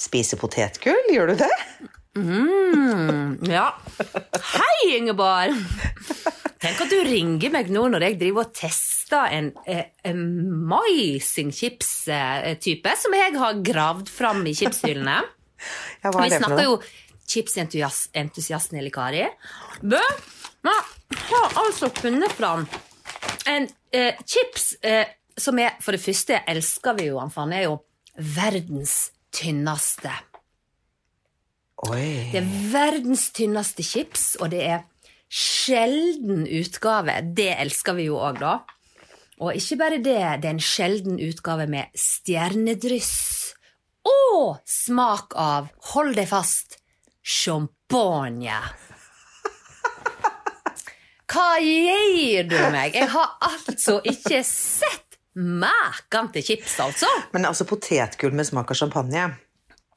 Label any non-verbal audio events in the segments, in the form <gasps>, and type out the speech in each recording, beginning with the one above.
spiser potetgull, gjør du det? Ja. Hei, Ingeborg! Tenk at du ringer meg nå når jeg driver og tester en en amazing chips-type som jeg har gravd fram i chipshyllene. <laughs> Ja, Vi er snakker jo chipsentusiasten Eli Kari. Bø, jeg har altså funnet fram en eh, chips eh, som er For det første elsker vi jo han, for han er jo verdens tynneste. Oi. Det er verdens tynneste chips, og det er sjelden utgave. Det elsker vi jo òg, da. Og ikke bare det, det er en sjelden utgave med stjernedryss og smak av, hold deg fast, champagne. Hva gir du meg? Jeg har altså ikke sett maken til chips, altså. Men altså potetgull med smak av champagne.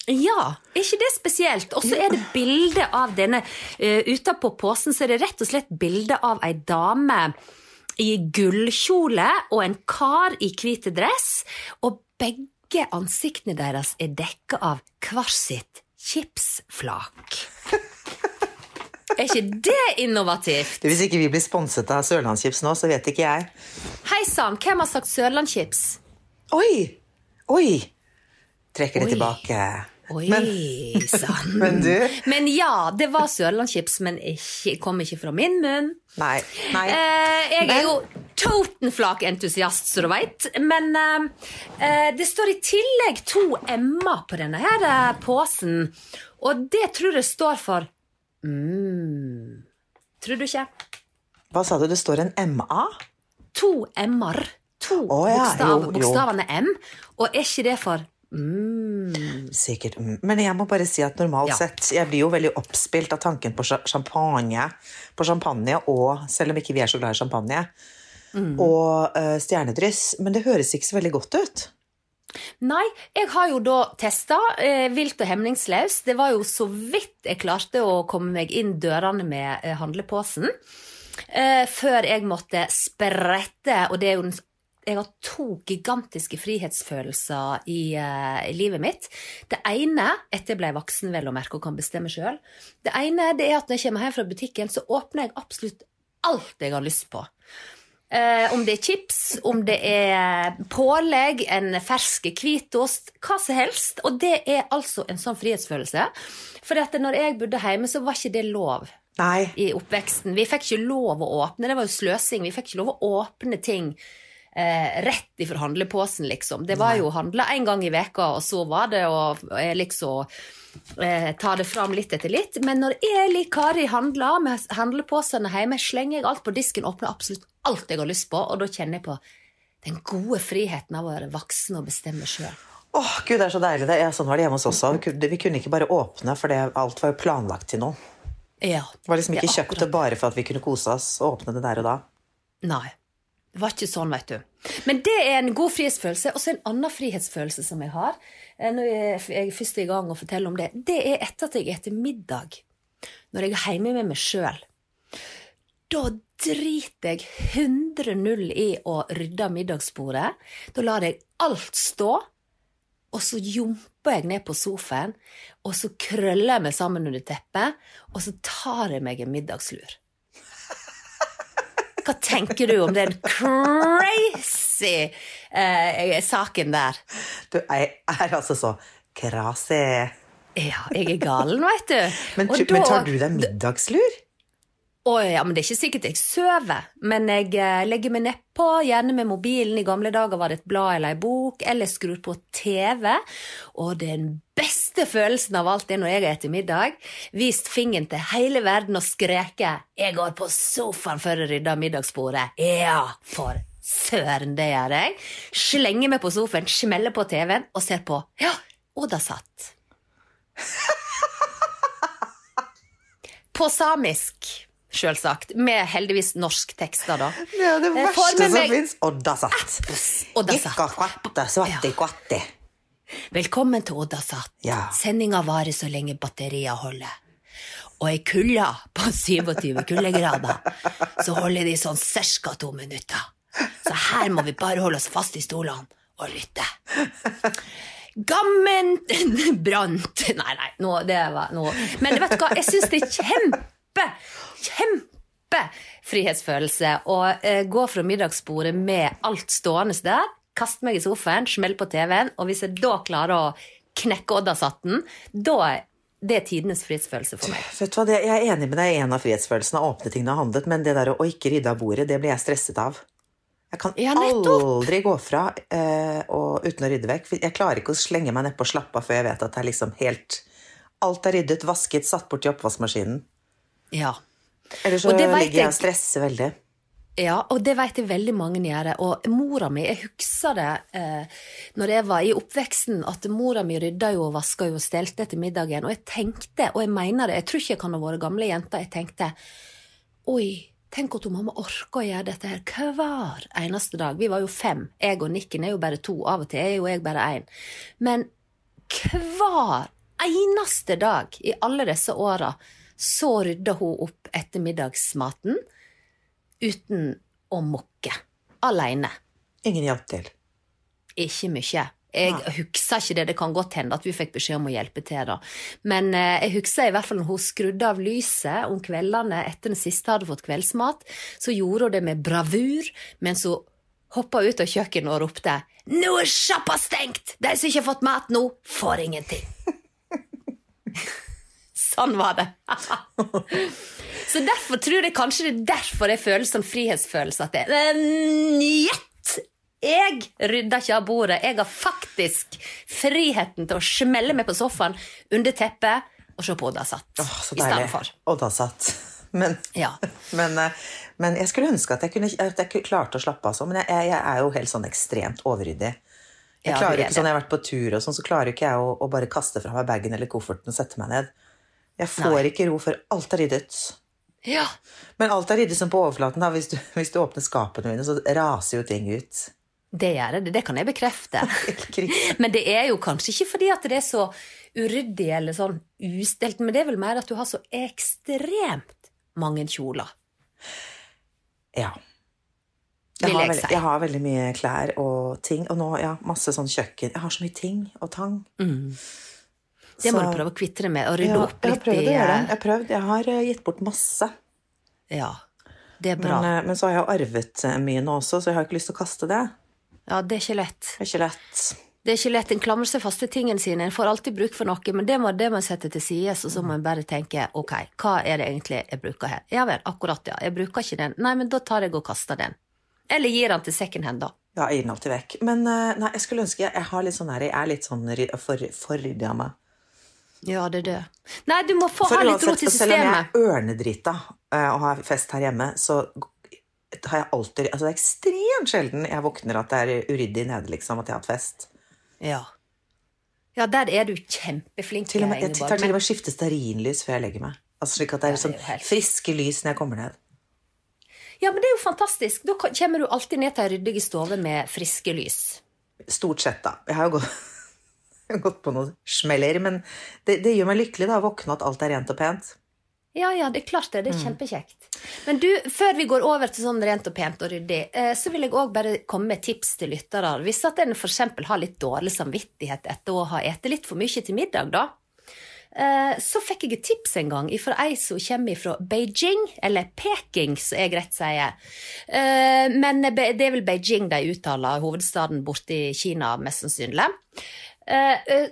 Ja, er ikke det spesielt? Og så er det bilde av denne uh, Utapå posen så er det rett og slett bilde av ei dame i gullkjole og en kar i hvit dress, og begge ansiktene deres er dekka av hver sitt chipsflak. <laughs> Er ikke det innovativt? Hvis ikke vi blir sponset av Sørlandschips nå, så vet ikke jeg. Hei sann, hvem har sagt Sørlandschips? Oi! Oi! Trekker det Oi. tilbake. Oi Men- sann. <laughs> Men du Men ja, det var Sørlandschips, men ikke, kom ikke fra min munn. Nei. nei. Eh, jeg er jo Totenflak-entusiast, som du veit. Men eh, eh, det står i tillegg to M-er på denne her eh, posen. Og det tror jeg står for mm. Tror du ikke? Hva sa du? Det står en MA? To M-er. To oh, ja, bokstav, jo, jo. bokstavene M. Og er ikke det for mm. Sikkert. Men jeg må bare si at normalt Ja. sett Jeg blir jo veldig oppspilt av tanken på cha- champagne. På champagne og Selv om ikke vi er så glad i champagne. Mm. Og uh, stjernedryss. Men det høres ikke så veldig godt ut. Nei, jeg har jo da testa eh, vilt og hemningsløst. Det var jo så vidt jeg klarte å komme meg inn dørene med eh, handleposen. Eh, før jeg måtte sprette, og det er jo den jeg har to gigantiske frihetsfølelser i, eh, i livet mitt. Det ene, etter jeg ble voksen vel å merke og kan bestemme sjøl, det ene det er at når jeg kommer hjem fra butikken, så åpner jeg absolutt alt jeg har lyst på. Eh, om det er chips, om det er pålegg, en fersk hvitost, hva som helst. Og det er altså en sånn frihetsfølelse. For at når jeg bodde hjemme, så var ikke det lov Nei. i oppveksten. Vi fikk ikke lov å åpne, det var jo sløsing. Vi fikk ikke lov å åpne ting eh, rett ifra handlepåsen, liksom. Det var jo å handle en gang i veka, og så var det å eh, liksom eh, ta det fram litt etter litt. Men når Eli Kari handler med handleposene hjemme, slenger jeg alt på disken, åpner absolutt alt jeg har lyst på, og da kjenner jeg på den gode friheten av å være voksen og bestemme sjøl. Åh, gud, det er så deilig. Det. Ja, sånn var det hjemme hos oss òg. Vi kunne, ikke bare åpne, for alt var jo planlagt til noe. Ja, Det var liksom ikke det kjøpt det bare for at vi kunne kose oss og åpne det der og da. Nei. Det var ikke sånn, vet du. Men det er en god frihetsfølelse. Og så en annen frihetsfølelse som jeg har, eh, når jeg er først i gang å fortelle om det, det er etter at jeg etter middag. Når jeg er hjemme med meg sjøl. Da driter jeg 100-0 i å rydde middagsbordet. Da lar jeg alt stå, og så jumper jeg ned på sofaen, og så krøller jeg meg sammen under teppet, og så tar jeg meg en middagslur. Hva tenker du om den crazy eh, saken der? Du er, er altså så crazy. Ja, jeg er galen, veit du. Men, Og men da- tar du deg middagslur? Å ja, men det er ikke sikkert jeg sover. Men jeg eh, legger meg nedpå, gjerne med mobilen. I gamle dager var det et blad eller ei bok, eller skrur på TV. Og den beste følelsen av alt er når jeg har spist middag, vist fingeren til hele verden og skreket 'Jeg går på sofaen før jeg rydder middagsbordet'. Ja, for søren, det gjør jeg. Slenger meg på sofaen, smeller på TV-en og ser på. Ja, Oddasat. <laughs> På samisk, sjølsagt. Med heldigvis norsk tekster, da. Ja, det verste med som meg- fins. Oddasat. Oddasat. Velkommen til Oddasat. Ja. Sendinga varer så lenge batteriet holder. Og i kulda på 27 kuldegrader så holder de sånn ca. to minutter. Så her må vi bare holde oss fast i stolene og lytte. Gammen brant Nei, nei, nå, det var noe Men vet du hva, jeg syns det er kjempe, kjempe frihetsfølelse å eh, gå fra middagsbordet med alt stående der, kaste meg i sofaen, smelle på TV-en, og hvis jeg da klarer å knekke Oddasatten, da er det tidenes frihetsfølelse for meg. Vet du hva, Jeg er enig med deg i en av frihetsfølelsene, å åpne ting du har handlet, men det der å ikke rydde av bordet, det blir jeg stresset av. Jeg kan Ja, aldri gå fra uh, og, uten å rydde vekk. Jeg klarer ikke å slenge meg nedpå og slappe av før jeg vet at det er liksom helt Alt er ryddet, vasket, satt bort i oppvaskmaskinen. Ja. Ellers så ligger jeg og stresser veldig. Ja, og det vet jeg veldig mange gjør. Og mora mi, jeg husker det eh, når jeg var i oppveksten, at mora mi rydda jo og vaska jo og stelte etter middagen. Og jeg tenkte, og jeg mener det, jeg tror ikke jeg kan ha vært gamle jenter, jeg tenkte oi, tenk at mamma orker å gjøre dette her hver eneste dag. Vi var jo fem. Jeg og Nikken er jo bare to. Av og til er jo jeg bare én. Men hver eneste dag i alle disse åra så rydda hun opp ettermiddagsmaten uten å mokke. Aleine. Ingen hjalp til. Ikke mye. Jeg husker ikke det, det kan godt hende at vi fikk beskjed om å hjelpe til, da. Men eh, jeg husker i hvert fall når hun skrudde av lyset om kveldene etter den siste hadde fått kveldsmat, så gjorde hun det med bravur mens hun hoppa ut av kjøkkenet og ropte 'Nå er sjappa stengt! De som ikke har fått mat nå, får ingenting'. <laughs> sånn var det. <laughs> Så derfor tror jeg kanskje det er derfor jeg føler sånn frihetsfølelse. At det «Men, Gjett! Jeg rydda ikke av bordet. Jeg har faktisk friheten til å smelle meg på sofaen under teppet og se på Oddasat Åh, så i stedet for. Oddasatt. <laughs> Men, Ja. <laughs> men, eh, men jeg skulle ønske at jeg, kunne, at jeg klarte å slappe av sånn. Men jeg, jeg er jo helt sånn ekstremt overryddig. Jeg Ja, klarer er ikke sånn, jeg har vært på tur, og sånn, så klarer ikke jeg å, å bare kaste fra meg bagen eller kofferten og sette meg ned. Jeg får Nei. ikke ro før alt er ryddet. Ja. Men alt er ryddet som på overflaten. da. Hvis du, <laughs> hvis du åpner skapene mine, så raser jo ting ut. Det gjør det. Det kan jeg bekrefte. <laughs> Men det er jo kanskje ikke fordi at det er så uryddig eller sånn ustelt, men det er vel mer at du har så ekstremt mange kjoler. Ja. Jeg har, veldig, jeg har veldig mye klær og ting. Og nå, ja, masse sånn kjøkken. Jeg har så mye ting og tang. Det må Så- du prøve å kvitte deg med, og rydde Ja, opp jeg har litt prøvd i å gjøre det. eh, Jeg har prøvd. Jeg har eh, gitt bort masse. Ja, det er bra. Men, eh, men så har jeg arvet mye nå også, så jeg har ikke lyst til å kaste det. Ja, det er ikke lett. Det er ikke lett. Det er ikke lett. En klamrer seg fast til tingene sine. En får alltid bruk for noe, men det må, det må en sette til side, og så må en bare tenke ok, hva er det egentlig jeg bruker her? Ja vel, akkurat ja, jeg bruker ikke den. Nei, men da tar jeg og kaster den. Eller gir den til secondhand, da. Ja, jeg gir den alltid vekk. Men nei, jeg skulle ønske jeg, jeg har litt sånn her, jeg er litt sånn ry- for, forryddig av meg. Ja, det er det. Nei, du må få For ha litt ro i systemet. selv om jeg er ørnedrita eh, og har fest her hjemme, så har jeg alltid Altså, det er ekstremt sjelden jeg våkner at det er uryddig nede, liksom, at jeg har hatt fest. Ja. ja, der er du kjempeflink, Til og med, jeg tar til og med skifte stearinlys før jeg legger meg. Altså slik at det er sånn friske lys når jeg kommer ned. Ja, men det er jo fantastisk. Da kommer du alltid ned til ei ryddig stove med friske lys. Stort sett, da. Jeg har jo gått, <laughs> gått på noen smeller, men det, det gjør meg lykkelig da, å våkne at alt er rent og pent. Ja, ja, det er klart det. Det er kjempekjekt. Men du, før vi går over til sånn rent og pent og ryddig, eh, så vil jeg òg bare komme med tips til lyttere. Hvis at en f.eks. har litt dårlig samvittighet etter å ha spist litt for mye til middag, da. eh, Så fikk jeg et tips en gang fra ei som kommer fra Beijing, eller Peking, som jeg rett sier. Eh, Men det er vel Beijing de uttaler, hovedstaden borte i Kina, mest sannsynlig. Eh, eh,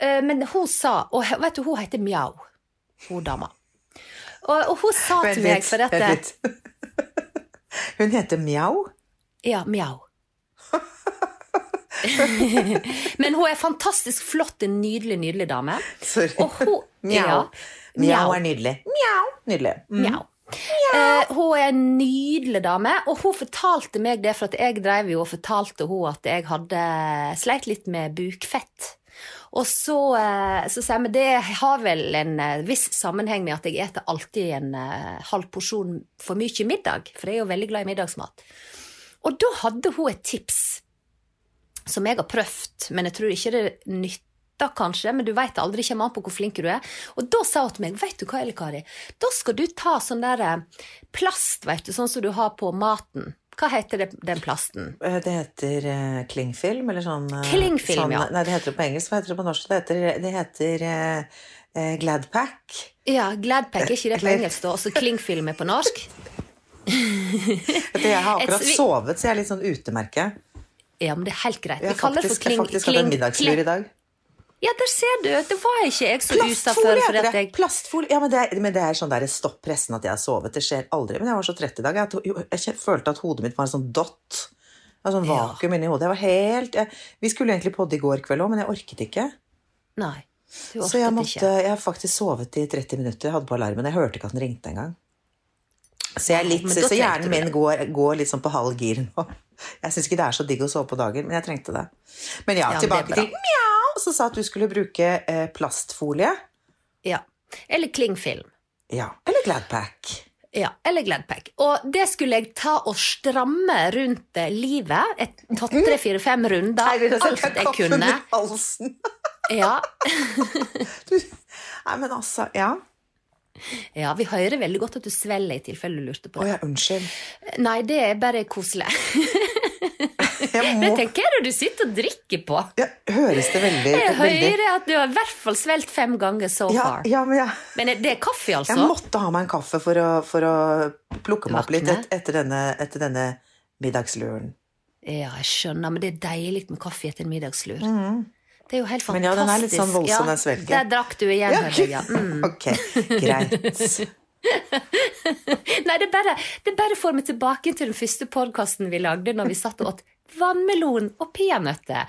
eh, Men hun sa Og vet du, hun heter Mjau, hun dama. Og, og hun sa Vent til meg for dette litt. <laughs> Hun heter Mjau. Ja, Mjau. <laughs> Men hun er fantastisk flott, en nydelig, nydelig dame. Sorry. <laughs> Mjau. Ja, Mjau er nydelig. Mjau. Nydelig. Mm. Mjau. Eh, hun er en nydelig dame, og hun fortalte meg det, for at jeg drev jo og fortalte hun at jeg hadde sleit litt med bukfett. Og så, eh, så sier vi det har vel en eh, viss sammenheng med at jeg eter alltid en halv porsjon for mye middag, for jeg er jo veldig glad i middagsmat. Og da hadde hun et tips som jeg har prøvd, men jeg tror ikke det nytter kanskje, men du vet aldri, kommer an på hvor flink du er. Og da sa hun til meg, vet du hva, Elle Kari, da skal du ta sånn der eh, plast, vet du, sånn som du har på maten. Hva heter det, den plasten? Eh, Det heter uh, klingfilm, eller sånn uh, Klingfilm, sånn, ja. Nei, det heter det på engelsk. Hva heter det på norsk? Det heter, det heter uh, uh, Gladpack. Ja, Gladpack, er ikke det på engelsk da? Også klingfilm er på norsk? Vet du, Jeg har akkurat sovet, så jeg er litt sånn utemerke. Ja, men det er helt greit. Vi kaller det for kling... jeg kling... faktisk hatt en middagslur i dag. Ja, der ser du. Det var ikke jeg så utafor. det. Jeg... Plastfolie. Ja, men det, er, men det er sånn der stopp pressen at jeg har sovet. Det skjer aldri. Men jeg var så trett i dag. Jeg, jeg, jeg følte at hodet mitt var en sånn dott. En sånn Ja. vakuum inni hodet. Jeg var helt jeg, Vi skulle egentlig podde i går kveld òg, men jeg orket ikke. Nei, du Så jeg orket måtte ikke. Jeg har faktisk sovet i 30 minutter. Jeg hadde på alarmen. Jeg hørte ikke at den ringte engang. Så, jeg litt, så hjernen min går, går litt sånn på halv gir nå. Jeg syns ikke det er så digg å sove på dagen, men jeg trengte det. Men ja, Ja, tilbake men til mjau, som sa at du skulle bruke eh, plastfolie. Ja. Eller klingfilm. Ja. Eller Gladpack. Ja, eller Gladpack. Og det skulle jeg ta og stramme rundt eh, livet. Et tatt tre, fire, fem runder. Nei, det Alt jeg kaffen kunne. i halsen. <laughs> Ja. <laughs> Du, nei, men altså Ja. ja, vi hører veldig godt at du svelger, i tilfelle du lurte på Å det. ja, unnskyld. Nei, det er bare koselig. <laughs> <laughs> Jeg må tenk, hva er det du sitter og drikker på? ja, Høres det veldig, Jeg veldig hører at du har i hvert fall svelget fem ganger so ja, far. ja, men ja. Men det er kaffe, altså? jeg måtte ha meg en kaffe for å, for å plukke meg opp litt et, etter, denne, etter denne middagsluren. Ja, jeg skjønner, men det er deilig med kaffe etter en middagslur. Det er jo helt fantastisk. Men ja, den er litt sånn voldsom, den svelgen. Der drakk du igjen, Ja, hørte jeg, ja. Mm. <laughs> Ok, greit. <laughs> <laughs> Nei, det bare, det bare får meg tilbake til den første podkasten vi lagde når vi satt og åt vannmelon og peanøtter.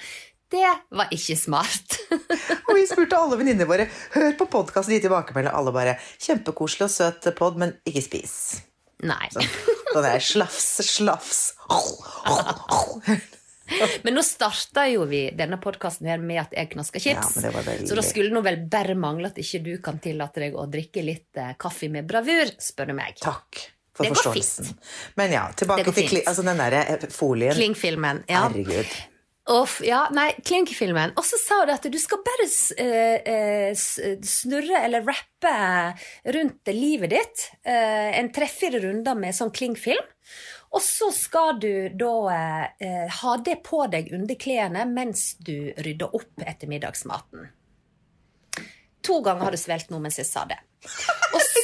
Det var ikke smart. <laughs> Og vi spurte alle venninnene våre Hør på podkasten, de tilbakemelder Alle bare Kjempekoselig og søt pod, men ikke spis. Nei. Sånn der slafs, slafs. <laughs> <laughs> Men nå starta jo vi denne podkasten her med at jeg knaska Ja, chips. var veldig- Så da skulle det nå vel bare mangle at ikke du kan tillate deg å drikke litt eh, kaffe med bravur, spør du meg. Takk for Det går forståelsen. Men ja, tilbake til kli, altså den derre eh, folien. Klingfilmen. Ja. Herregud. Uff, ja, nei, Klinkfilmen. Og så sa du at du skal bare eh, s- snurre eller rappe rundt livet ditt. en tre-fire runder med sånn klingfilm. Og så skal du da eh, ha det på deg under klærne mens du rydder opp etter middagsmaten. To ganger har du svelget nå mens jeg sa det. Og så <laughs>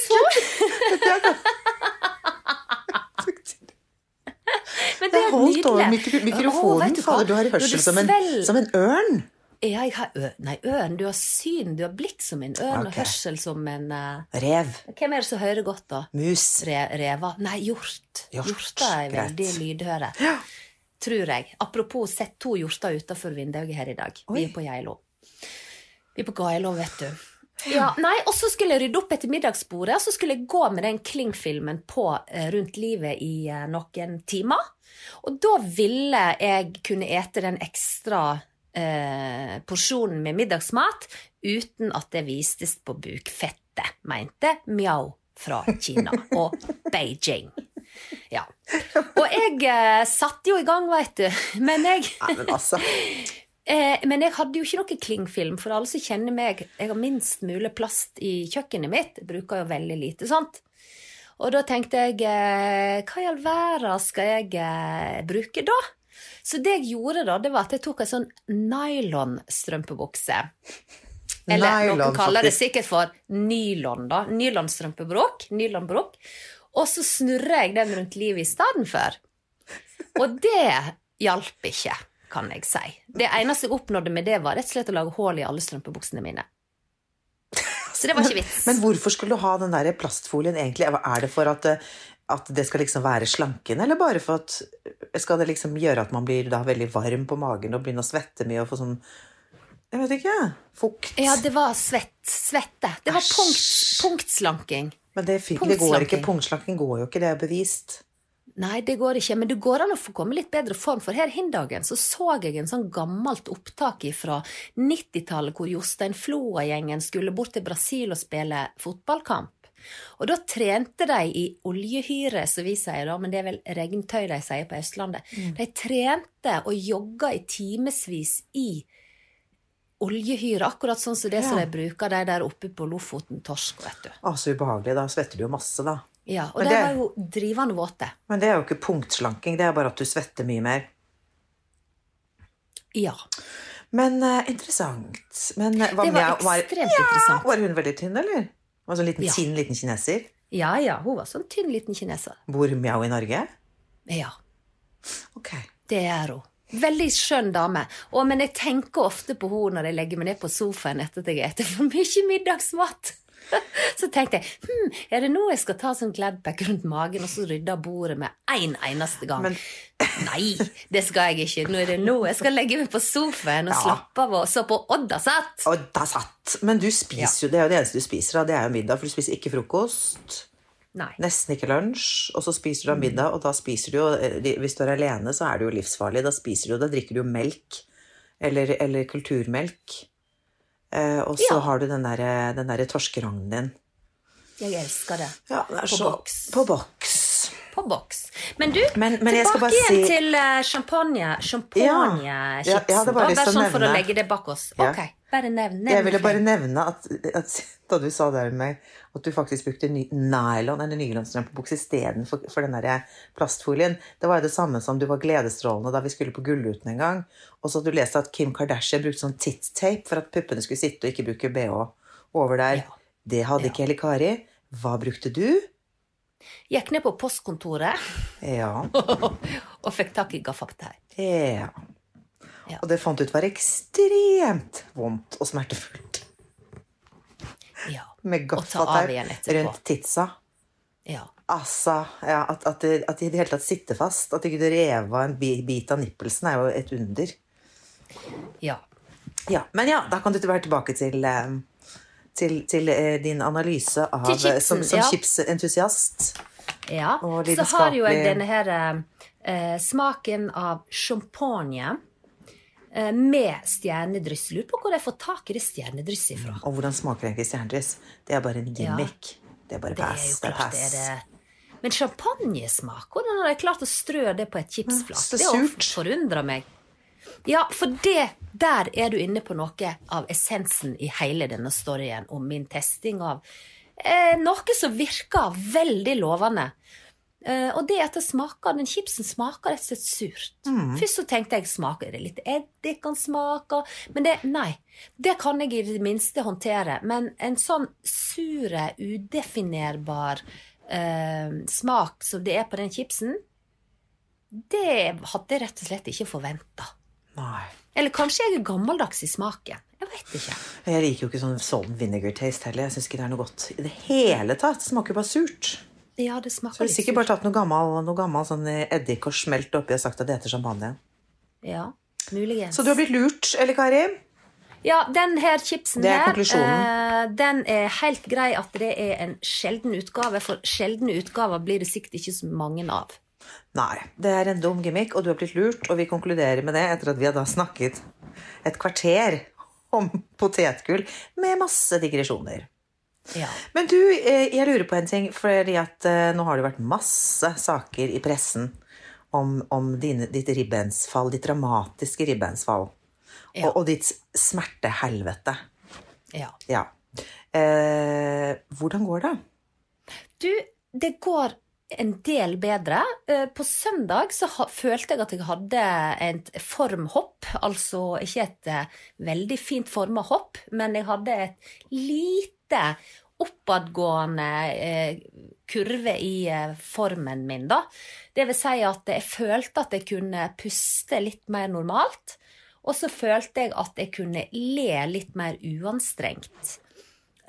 Men det Jeg er holdt over nydelig. mikro Å, mikrofonen. du? Fader, du har hørsel som en, som en ørn. Ja, jeg har ø Nei, ørn. Du har syn, du har blikk som en ørn, og hørsel som en uh... Rev. Hvem er det som hører godt, da? Mus. Re reva? Nei, hjort. Hjort, Hjorter er greit. veldig lydhøre. Tror jeg. Apropos sett to hjorter utenfor vinduet her i dag. Vi er på Geilo. Vi er på Geilo, vet du. Ja, nei, Og så skulle jeg rydde opp etter middagsbordet, og så skulle jeg gå med den Kling-filmen på rundt livet i noen timer. Og da ville jeg kunne ete den ekstra eh, porsjonen med middagsmat uten at det vistes på bukfettet, mente Mjau fra Kina og <laughs> Beijing. Ja. Og jeg eh, satte jo i gang, veit du. Men jeg men altså <laughs> Eh, men jeg hadde jo ikke noe klingfilm, for alle som kjenner meg, jeg har minst mulig plast i kjøkkenet mitt. Jeg bruker jo veldig lite sånt. Og da tenkte jeg, eh, hva i all verden skal jeg eh, bruke da? Så det jeg gjorde da, det var at jeg tok en sånn nylonstrømpebukse. Eller Nylon, noen kaller det sikkert for nylon, da. Nylonstrømpebrok. Nylonbrok. Og så snurrer jeg den rundt livet i stedet for. Og det hjalp ikke, kan jeg si. Det eneste jeg oppnådde med det, var rett og slett å lage hull i alle strømpebuksene mine. Så det var ikke vits. Men hvorfor skulle du ha den der plastfolien egentlig? Er det for at, eh, at det skal liksom være slankende, eller bare for at skal det liksom gjøre at man blir da veldig varm på magen og begynner å svette mye og få sånn Jeg vet ikke. Fukt. Ja, det var svett. Svette. Det var punkt, punktslanking. Men det, det går ikke. Punktslanking går jo ikke, det er bevist. Nei, det går ikke, men det går an å få komme litt bedre form, for her hindagen så så jeg en sånn gammelt opptak fra 90-tallet hvor Jostein Floa-gjengen skulle bort til Brasil og spille fotballkamp. Og da trente de i oljehyre, som vi sier da, men det er vel regntøy de sier på Østlandet. De trente og jogga i timevis i oljehyre, akkurat sånn som det som de bruker de der oppe på Lofoten torsk, vet du. Å, så ubehagelig. Da svetter du jo masse, da. Ja, og de det- var jo drivende våte. Men det er jo ikke punktslanking, det er bare at du svetter mye mer. Ja. Men uh, interessant. Men uh, var, Det var var, ekstremt ja, interessant. Var hun veldig tynn, eller? Var sånn liten Ja. tynn liten kineser? Ja ja, hun var sånn tynn liten kineser. Bor Mjau i Norge? Ja, Ok. det er hun. Veldig skjønn dame. Og, men jeg tenker ofte på henne når jeg legger meg ned på sofaen etter at jeg har spist for mye middagsmat. <laughs> Så tenkte jeg hm, er det nå jeg skal ta sånn Gladpack rundt magen og så rydde bordet med én eneste gang? Men- <laughs> Nei, det skal jeg ikke. Nå er det nå jeg skal legge meg på sofaen og Ja. slappe av og så på Oddasat. Og da satt! Men du spiser jo, det er jo det eneste du spiser det er jo middag, for du spiser ikke frokost. Nei. Nesten ikke lunsj, og så spiser du av middag, og da spiser du jo eh, Hvis du er alene, så er det jo livsfarlig. Da spiser du, da drikker du jo melk. Eller, eller kulturmelk. Eh, og så Ja. har du den derre der torskerognen din. Jeg elsker det. Ja, det er På boks. På boks. På boks. Men du, Men- men tilbake igjen si- til uh, champagne. Champagnechipsen. Ja, ja, hadde bare Bare sånn for å legge det bak oss. Ja. Ok, bare nevn. nevn Jeg ville bare nevne at, at <laughs> da du sa det med meg, at du faktisk brukte ny, nylon eller nylonstrømpebukse istedenfor for den der plastfolien. Det var jo det samme som du var gledesstrålende da vi skulle på Gullruten en gang. Og så hadde du lest at Kim Kardashian brukte sånn tit-tape for at puppene skulle sitte og ikke bruke bh over der. Ja. Det hadde Ja. ikke Helle Kari. Hva brukte du? Gikk ned på postkontoret Ja. <laughs> og fikk tak i gaffateip. ja. Ja. Og det fant ut var ekstremt vondt og smertefullt. Ja. Med gaffateip rundt titsa. ja. Altså, ja, at, at, det, at de i det hele tatt sitter fast. At de ikke rev av en bit av nippelsen, er jo et under. Ja. Ja, Men ja, da kan du være tilbake til, eh, til, til eh, din analyse av, chipsen, som, som ja. chipsentusiast. ja. Og Så har jo jeg denne her eh, smaken av champagne eh, med stjernedryss. Lurer på hvor jeg får tak i det stjernedrysset ifra. Og hvordan smaker egentlig stjernedryss? Det er bare en gimmick. Det er bare Det pass. Det er klart det er pass. det. Men champagnesmak, hvordan har de klart å strø det på et chipsflak? Det forundra meg. Ja, for det, der er du inne på noe av essensen i hele denne storyen om min testing av eh, noe som virker veldig lovende. Eh, og det at det smaker, den chipsen smaker rett og slett surt. Mm. Først så tenkte jeg smaker det litt eddik kan smake, men det, nei. Det kan jeg i det minste håndtere. Men en sånn sure, udefinerbar eh, smak som det er på den chipsen, det hadde jeg rett og slett ikke forventa. Nei. Eller kanskje jeg er gammeldags i smaken. Jeg vet ikke. Jeg liker jo ikke sånn salt vinegar taste heller. Jeg syns ikke det er noe godt i det hele tatt. Det smaker bare surt. Ja, det Så smaker har du litt sikkert bare tatt noe gammel, noe gammel sånn eddik og smelt oppi og sagt at det heter champagne. Ja, muligens. Så du har blitt lurt, eller Kari? Ja, den her chipsen er her, eh, den er helt grei at det er en sjelden utgave, for sjeldne utgaver blir det sikkert ikke så mange av. Nei, det er en dum gimmick, og du har blitt lurt, og vi konkluderer med det etter at vi har da snakket et kvarter om potetgull med masse digresjoner. Ja. Men du, eh, jeg lurer på en ting, fordi at eh, nå har det vært masse saker i pressen om, om dine, ditt ribbensfall, ditt dramatiske ribbensfall. Ja. Og, og ditt smertehelvete. Ja. Ja. Eh, hvordan går det? Du, det går en del bedre. Eh, På søndag så følte jeg at jeg hadde et formhopp. Altså ikke et eh, veldig fint forma hopp, men jeg hadde et lite oppadgående eh, kurve i formen min, da. Det vil si at jeg følte at jeg kunne puste litt mer normalt. Og så følte jeg at jeg kunne le litt mer uanstrengt.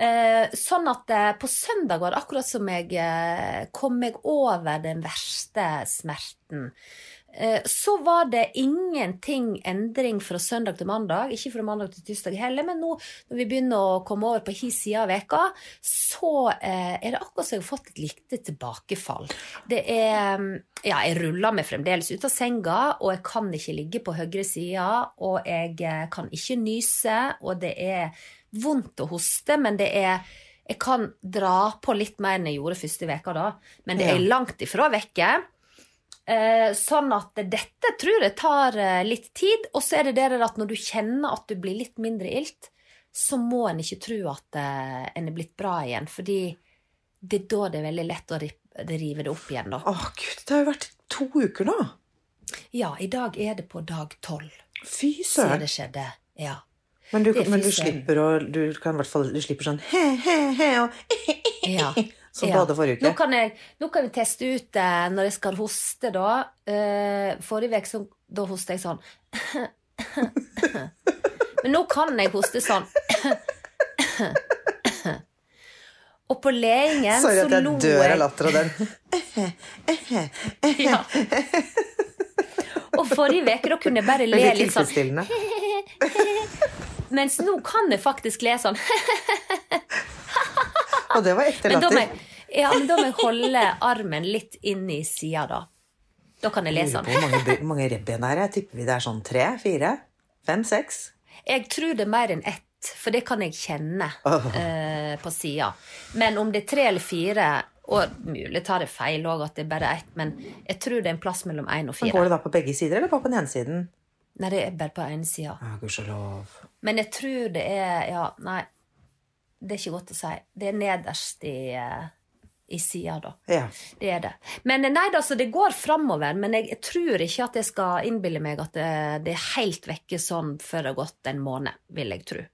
Eh, sånn at eh, på søndag var det akkurat som jeg eh, kom meg over den verste smerten. Så var det ingenting endring fra søndag til mandag, ikke fra mandag til tirsdag heller, men nå når vi begynner å komme over på hi side av veka, så er det akkurat som jeg har fått et lite tilbakefall. Det er Ja, jeg ruller meg fremdeles ut av senga, og jeg kan ikke ligge på høyre side, og jeg kan ikke nyse, og det er vondt å hoste, men det er jeg kan dra på litt mer enn jeg gjorde første veka da, men det er langt ifra vekke. Eh, sånn at dette tror jeg tar eh, litt tid. Og så er det det der at når du kjenner at du blir litt mindre ilt, så må en ikke tro at eh, en er blitt bra igjen. Fordi det er da det er veldig lett å rive det opp igjen, da. Åh, gud, det har jo vært to uker nå. Ja, i dag er det på dag tolv Fy søren. Så det skjedde. Ja. Men, du, men du slipper å Du kan i hvert fall Du slipper sånn he, he, he og Ja. <laughs> Som Ja. både forrige Nå kan, jeg, nå kan vi teste ut eh, når jeg skal hoste, da. Eh, forrige uke da hostet jeg sånn. <laughs> Men nå kan jeg hoste sånn. Og på leingen Sorry at jeg dør av jeg. latter av den. <laughs> Ja. Og forrige uke da kunne jeg bare le litt sånn. Mens nå kan jeg faktisk le sånn. <laughs> Og det var ekte Men latter. ja, men da må jeg holde armen litt inn i sida, da. Da kan jeg le sånn. Hvor mange, mange rebben er det? Jeg tipper vi det er sånn tre? Fire? Fem? Seks? Jeg tror det er mer enn ett, for det kan jeg kjenne eh, på sida. Men om det er tre eller fire Og mulig tar det feil òg, at det er bare ett, men jeg tror det er en plass mellom én og Men fire. Går det da på begge sider, eller bare på den ene siden? Nei, det er bare på ene sida. Ja, gudskjelov. Men jeg tror det er Ja, nei. Det er ikke godt å si. Det er nederst i, eh, i sida, da. Ja. Det er det. Men nei, da, så det går framover. Men jeg, jeg tror ikke at jeg skal innbille meg at det, det er helt vekke sånn før det har gått en måned, vil jeg tro.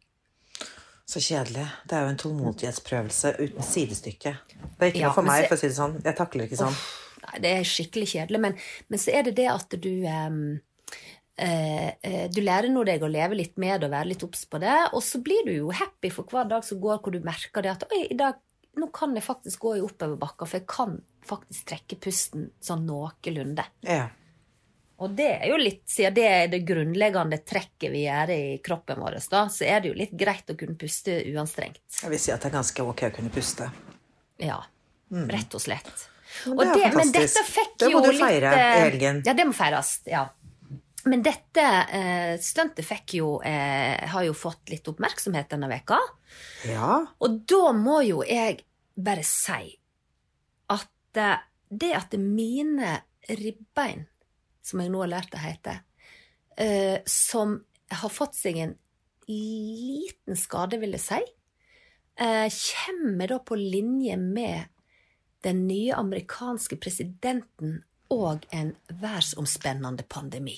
Så kjedelig. Det er jo en tålmodighetsprøvelse uten sidestykke. Det er ikke Ja, noe for meg, for å si det sånn. Jeg takler ikke sånn. Nei, det er skikkelig kjedelig. Men, men så er det det at du eh, eh, Du lærer nå deg å leve litt med det og være litt obs på det, og så blir du jo happy for hver dag som går, hvor du merker det at Oi, i dag nå kan jeg faktisk gå i oppoverbakker, for jeg kan faktisk trekke pusten sånn noenlunde. Ja. Og det er jo litt, siden det er det grunnleggende trekket vi gjør i kroppen vår, da, så er det jo litt greit å kunne puste uanstrengt. Jeg vil si at det er ganske ok å kunne puste. Ja, rett og slett. Men Og det er men fantastisk. dette fikk Det må jo du feire litt, eh, i helgen. Ja, det må feires. Ja. Men dette eh, stuntet fikk jo eh, har jo fått litt oppmerksomhet denne veka. Ja. Og da må jo jeg bare si at eh, det at mine ribbein, som jeg nå har lært det hete, eh, som har fått seg en liten skade, vil jeg si, eh, kommer da på linje med den nye amerikanske presidenten og en verdensomspennende pandemi.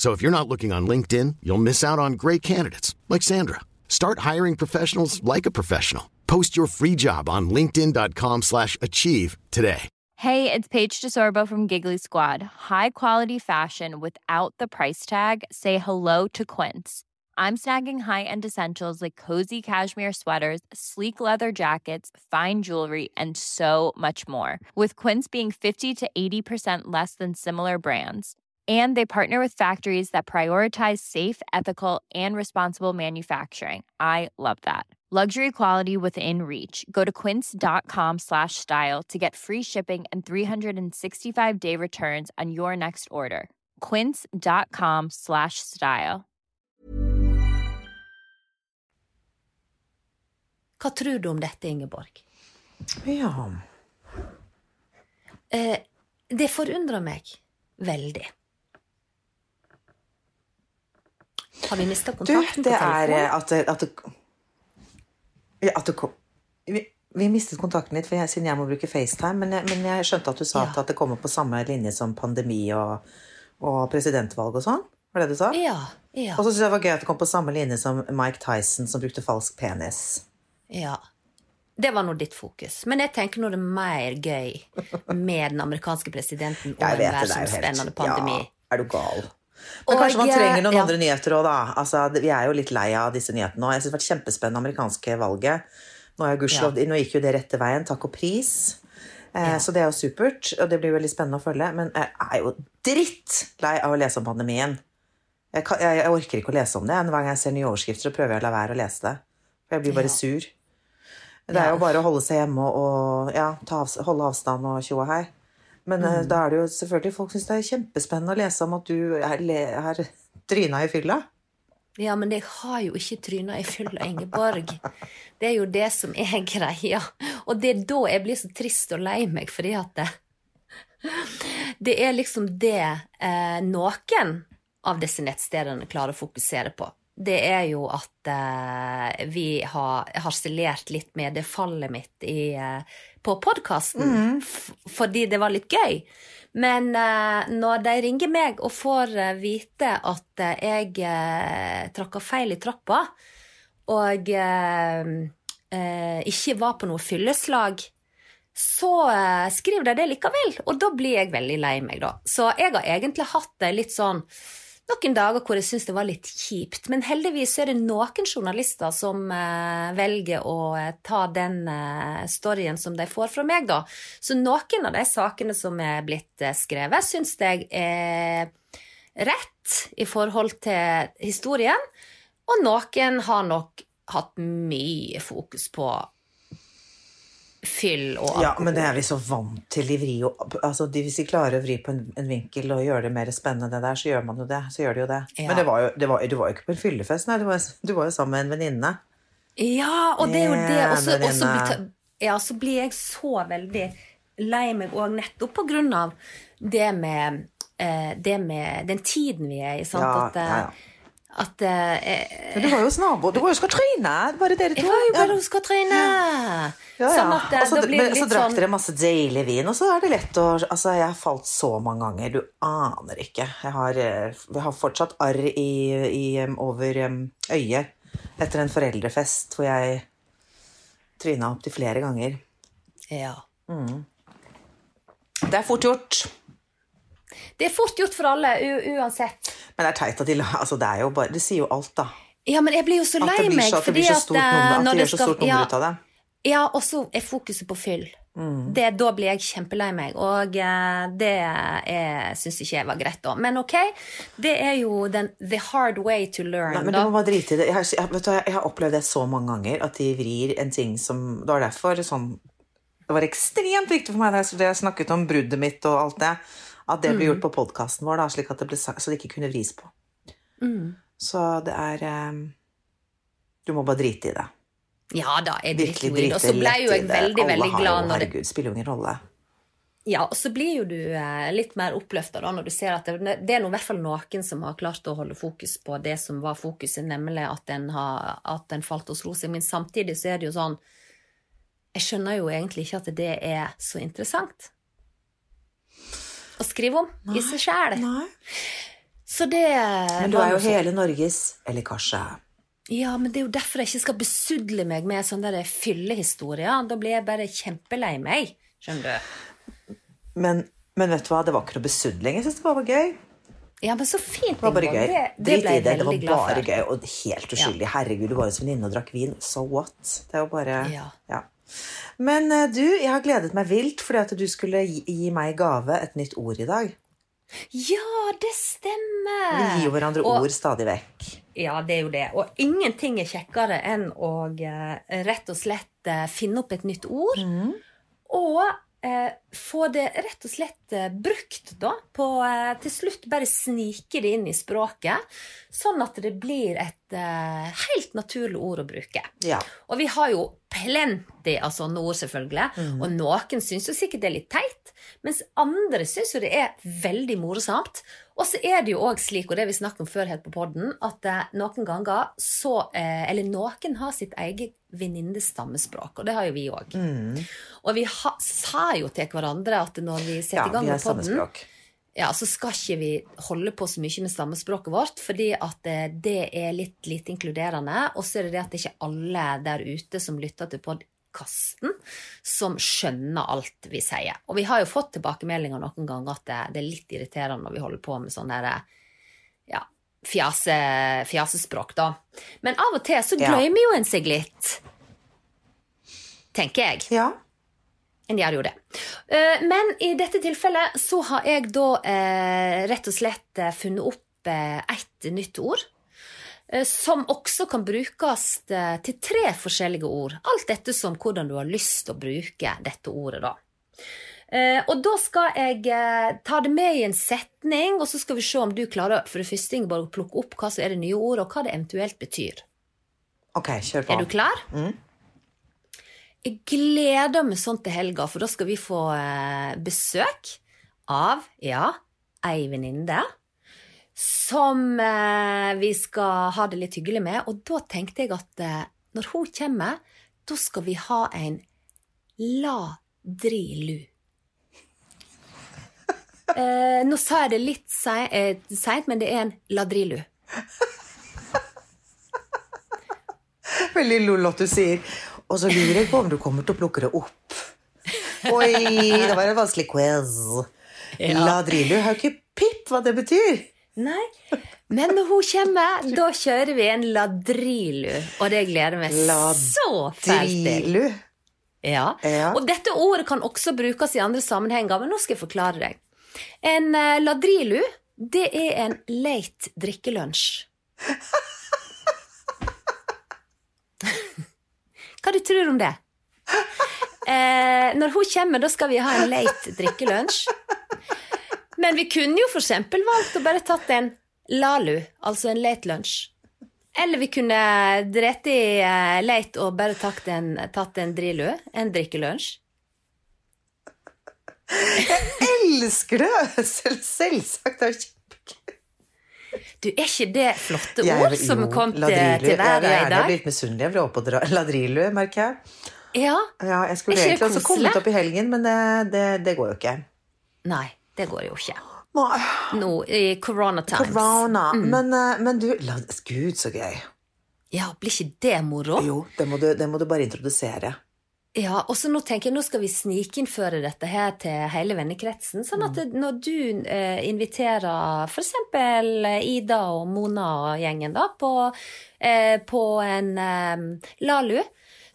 So if you're not looking on LinkedIn, you'll miss out on great candidates like Sandra. Start hiring professionals like a professional. Post your free job on linkedin.com/achieve today. Hey, it's Paige DeSorbo from Giggly Squad. High quality fashion without the price tag. Say hello to Quince. I'm snagging high-end essentials like cozy cashmere sweaters, sleek leather jackets, fine jewelry, and so much more. With Quince being 50 to 80% less than similar brands. And they partner with factories that prioritize safe, ethical, and responsible manufacturing. I love that. Luxury quality within reach. Go to quince.com slash style to get free shipping and 365 day returns on your next order. Quince.com slash style. Hva tror du om dette, Ingeborg? Ja. Eh, det forundrer meg veldig. Har vi mista Du, kontakten det på er eh, at det, at ja, at det vi, vi mistet kontakten litt jeg, siden jeg må bruke FaceTime, men jeg, men jeg skjønte at du sa Ja. at, det kommer på samme linje som pandemi og, og presidentvalg og sånn? Var det det du sa? Ja. Ja. Og så syns jeg det var gøy at det kom på samme linje som Mike Tyson, som brukte falsk penis. ja. Det var nå ditt fokus. Men jeg tenker nå det er mer gøy med den amerikanske presidenten og en det, det helt pandemi. Ja, er du gal? Men Og, kanskje man trenger noen ja. andre nyheter òg, da. Altså, vi er jo litt lei av disse nyhetene nå. Jeg synes det har vært kjempespennende amerikanske valget. Nå, er ja. nå gikk jo det rette veien, takk og pris. Eh, Så det er jo supert, og det blir veldig spennende å følge. Men jeg er jo drittlei av å lese om pandemien. Jeg, kan, jeg, jeg orker ikke å lese om det. Hver gang jeg ser nye overskrifter, så prøver jeg å la være å lese det. For jeg blir bare Ja. sur. Det er jo bare å holde seg hjemme og, og ja, ta avs holde avstand og tjo og hei. Men Mm. eh, da er det jo selvfølgelig folk syns det er kjempespennende å lese om at du er, har tryna i fylla. Ja, men jeg har jo ikke tryna i fylla, Ingeborg. Det er jo det som er greia. Og det er da jeg blir så trist og lei meg, fordi at det, det er liksom det eh, noen av disse nettstedene klarer å fokusere på. Det er jo at eh, vi har harselert litt med det fallet mitt i, eh, på podkasten, fordi det var litt gøy. Men uh, når de ringer meg og får uh, vite at uh, jeg tråkka feil i trappa, og ikke var på noe fylleslag, så skriver de det likevel, og da blir jeg veldig lei meg, da. Så jeg har egentlig hatt det litt sånn noen dager hvor jeg syns det var litt kjipt, men heldigvis er det noen journalister som eh, velger å eh, ta den eh, storyen som de får fra meg, da. Så noen av de sakene som er blitt eh, skrevet, syns jeg er rett i forhold til historien, og noen har nok hatt mye fokus på fyll og alkohol. Ja, men det er vi så vant til i vri. og- Altså, de, hvis de klarer å vri på en, en vinkel og gjøre det mer spennende der, så gjør man jo det. Så gjør de jo det. Ja. Men det var jo, det var, du var jo ikke på en fyllefest, nei. Du var, du var jo sammen med en venninne. Ja, og det er jo det. Og så- Ja, blir, ja, så blir jeg så veldig lei meg òg nettopp på grunn av det med, eh, det med den tiden vi er i. Sant? Ja, at, eh, ja, ja. At eh, Men du var jo hos nabo. Du var jo hos Katrine. Bare dere to. Jeg var jo bare hos Katrine! Ja, ja. Sånn at altså, så- da blir men så drakk sånn dere masse deilig vin, og så er det lett å Altså, jeg har falt så mange ganger. Du aner ikke. Jeg har, eh, jeg har fortsatt arr i, i, over øyet etter en foreldrefest hvor jeg tryna opptil flere ganger. ja. Det er fort gjort. Det er fort gjort for alle, uansett. Men det er teit at de Altså, det er jo bare Det sier jo alt, da. Ja, men jeg blir jo så lei meg at det blir så stort eh, nummer, at de gjør så stort nummer ja, ut av det. Ja, og så er fokuset på fyll. Mm. Det, da blir jeg kjempelei meg, og eh, det syns ikke jeg var greit da. Men ok, det er jo den the hard way to learn, Nei, men du må bare drite i det. Jeg har, jeg, du, jeg har opplevd det så mange ganger, at de vrir en ting som Det var derfor sånn Det var ekstremt viktig for meg da da jeg snakket om bruddet mitt og alt det, at det ble Mm. gjort på podkasten vår, da, slik at det ble sagt, så det ikke kunne vris på. Mm. Så det er eh, Du må bare drite i det. Ja da, jeg driter jo i det. Og så ble jo jeg veldig, Alle veldig glad når Herregud, det spiller jo ingen rolle. Ja, og så blir jo du eh, litt mer oppløfta når du ser at det, det er noe, i hvert fall noen som har klart å holde fokus på det som var fokuset, nemlig at en, har, at en falt hos ro. Men samtidig så er det jo sånn Jeg skjønner jo egentlig ikke at det er så interessant å skrive om i seg sjæl. Så det Men du er jo hele Norges Eller kanskje Ja, men det er jo derfor jeg ikke skal besudle meg med sånne fyllehistorier. Da blir jeg bare kjempelei meg. Skjønner du? Men, men vet du hva, det var ikke noe besudling. Jeg syns det bare var gøy. Ja, men så fint, Det var bare gøy. Det, det Drit i det. Det var bare gøy og helt uskyldig. Herregud, du var hos venninne og drakk vin. So what? Det er jo bare Ja. Men eh, du, jeg har gledet meg vilt fordi at du skulle gi, gi meg gave et nytt ord i dag. Ja, det stemmer! Vi gir jo hverandre Og- ord stadig vekk. Ja, det er jo det. Og ingenting er kjekkere enn å eh, rett og slett eh, finne opp et nytt ord. Og eh, få det rett og slett eh, brukt, da. På, eh, til slutt bare snike det inn i språket. Sånn at det blir et eh, helt naturlig ord å bruke. Ja. Og vi har jo plenty av sånne ord, selvfølgelig. Mm. Og noen syns jo sikkert det er litt teit, mens andre syns jo det er veldig morsomt. Og så er det jo òg slik, og det vi snakket om før helt på podden, at eh, noen ganger så eh, Eller noen har sitt eget venninnestammespråk, og det har jo vi òg. Og vi ha, sa jo til hverandre at når vi setter Mm. Ja, i gang med podden, ja, så skal ikke vi holde på så mye med stammespråket vårt, fordi at eh, det er litt lite inkluderende. Og så er det det at det ikke er alle der ute som lytter til podkasten, som skjønner alt vi sier. Og vi har jo fått tilbakemeldinger noen ganger at det, det er litt irriterende når vi holder på med sånn der ja, fjase, fjasespråk, da. Men av og til så glemmer jo en seg litt. Tenker jeg. Ja. En gjør jo det. Eh, Men i dette tilfellet så har jeg da eh, rett og slett eh, funnet opp et ett nytt ord. Som også kan brukes til tre forskjellige ord. Alt dette som hvordan du har lyst til å bruke dette ordet, da. Eh, Og da skal jeg eh, ta det med i en setning, og så skal vi se om du klarer for det første Ingeborg, å plukke opp hva som er det nye ordet, og hva det eventuelt betyr. Ok, kjør på. Er du klar? Jeg gleder meg sånn til helga, for da skal vi få eh, besøk av, ja, ei venninne som eh, vi skal ha det litt hyggelig med. Og da tenkte jeg at eh, når hun kommer, da skal vi ha en ladrilu. Eh, nå sa jeg det litt seint, eh, seint, men det er en ladrilu. Veldig lol at du sier. Og så lurer jeg på om du kommer til å plukke det opp. Oi, det var en vanskelig quiz. Ladrilu har ikke pip hva det betyr. Nei. Men når hun kommer, da kjører vi en ladrilu. Og det gleder meg så fælt til. Ja. Ja. Og dette ordet kan også brukes i andre sammenhenger, men nå skal jeg forklare deg. En eh, ladrilu, det er en late drikkelunsj. <laughs> Hva du tror du om det? Eh, når hun kommer, da skal vi ha en late drikkelunsj. Men vi kunne jo eksempel valgt å bare tatt en lalu, altså en late lunsj. Eller vi kunne drept i late og bare tatt en, tatt en drilu, en drikkelunsj. Elsker det! Selv, selvsagt. Det er kjempegøy. Du, er ikke det flotte ord vil- som jo, kom til, til verden Jeg i dag? gjerne bli litt misunnelig. Jeg vil opp og dra <laughs> ladrilu, merker jeg. Ja. Ja, jeg skulle Er egentlig også kommet opp i helgen, men det, det, det går jo ikke. Nei, det går jo ikke. Nå no, i corona times. Corona. Mm. Men, eh, men du Gud, så gøy. Ja, blir ikke det moro? Jo, det må, du, det må du bare introdusere. Ja, og så nå tenker jeg, nå skal vi snikinnføre dette her til hele vennekretsen. Sånn at det, når du eh, inviterer f.eks. Ida og Mona og gjengen da, på, eh, på en eh, Lalu,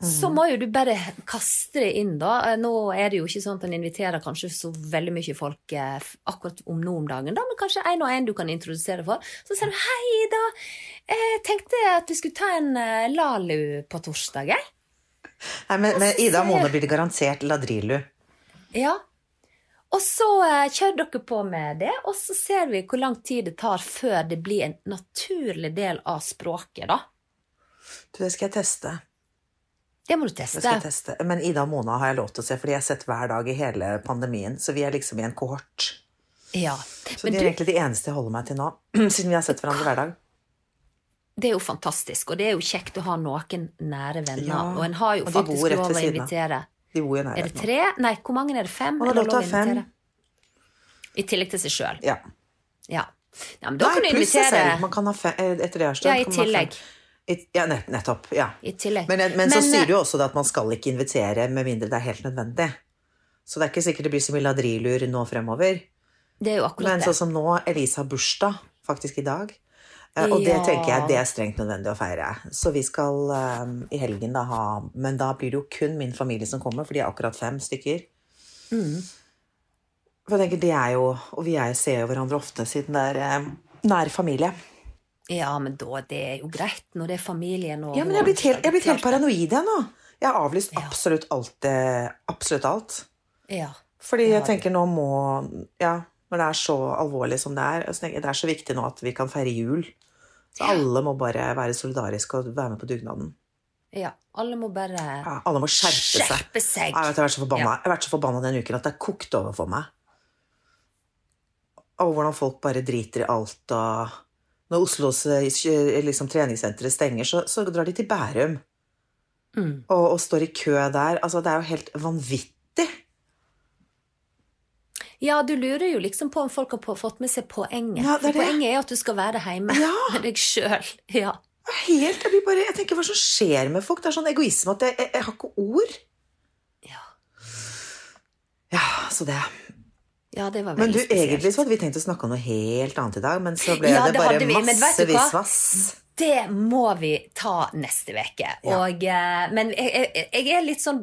så må jo du bare kaste det inn, da. Eh, Nå er det jo ikke sånn at en inviterer kanskje så veldig mye folk eh, akkurat om nå om dagen, da, men kanskje en og en du kan introdusere for. Så sier du 'Hei, Ida, jeg tenkte at vi skulle ta en eh, Lalu på torsdag', jeg. Nei, men, men Ida Mona blir garantert ladrilu. Ja. Og så eh, kjører dere på med det, og så ser vi hvor lang tid det tar før det blir en naturlig del av språket, da. Du, det skal jeg teste. Det må du teste. Det skal jeg teste. Men Ida og Mona har jeg lov til å se, fordi jeg har sett hver dag i hele pandemien. Så vi er liksom i en kohort. Ja. Så Men de er du, egentlig de eneste jeg holder meg til nå. <clears throat> Siden vi har sett hverandre hver dag. Det er jo fantastisk, og det er jo kjekt å ha noen nære venner. Ja, Og en har jo faktisk lov å invitere. De bor jo Er det tre? Nei, hvor mange er det? Fem? Å, det Er fem. I tillegg til seg sjøl. Ja. Ja. ja. Men da kan du Nei, invitere selv. Man kan ha fem, eh, etter det har Ja, i tillegg. I- Ja, nett, nettopp. Ja. i tillegg. Men, men, så sier eh, du jo også at man skal ikke invitere med mindre det er helt nødvendig. Så det er ikke sikkert det blir så mye ladrilur nå fremover. Det er jo akkurat Men sånn som nå, Elise har bursdag faktisk i dag. Eh, Og det Ja. tenker jeg det er strengt nødvendig å feire. Så vi skal um, i helgen da ha Men da blir det jo kun min familie som kommer, for de er akkurat fem stykker. Mm. For jeg tenker, det er jo Og vi er, ser jo hverandre ofte siden det er um, nær familie. Ja, men da, det er jo greit når det er familien og Ja, men jeg er blitt helt, jeg er blitt helt paranoid igjen nå. Jeg har avlyst Ja. absolutt alt. det. Absolutt alt. Ja. Fordi jeg tenker nå må Ja, når det er så alvorlig som det er Det er så viktig nå at vi kan feire jul. Så alle må bare være solidariske og være med på dugnaden. ja. Alle må bare Ja, alle må skjerpe seg. skjerpe seg. Ja, jeg, vet, jeg, har vært så forbanna. Ja. jeg har vært så forbanna den uken at det er kokt over for meg. Og hvordan folk bare driter i alt og Når Oslos eh, liksom, treningssentre stenger, så, så drar de til Bærum Mm. og, og står i kø der. Altså, det er jo helt vanvittig. Ja, du lurer jo liksom på om folk har fått med seg poenget. Ja, det er det. poenget er at du skal være hjemme Ja. <laughs> med deg sjøl. Ja. Helt, jeg, bare, jeg tenker hva som skjer med folk? Det er sånn egoisme at jeg, jeg, jeg har ikke ord. Ja. Ja, så det. ja, det var Men du, veldig spesielt. egentlig så hadde vi tenkt å snakke om noe helt annet i dag, men så ble Ja, det det bare vi, masse visvas. Det må vi ta neste uke. Ja. Eh, Men jeg, jeg, jeg er litt sånn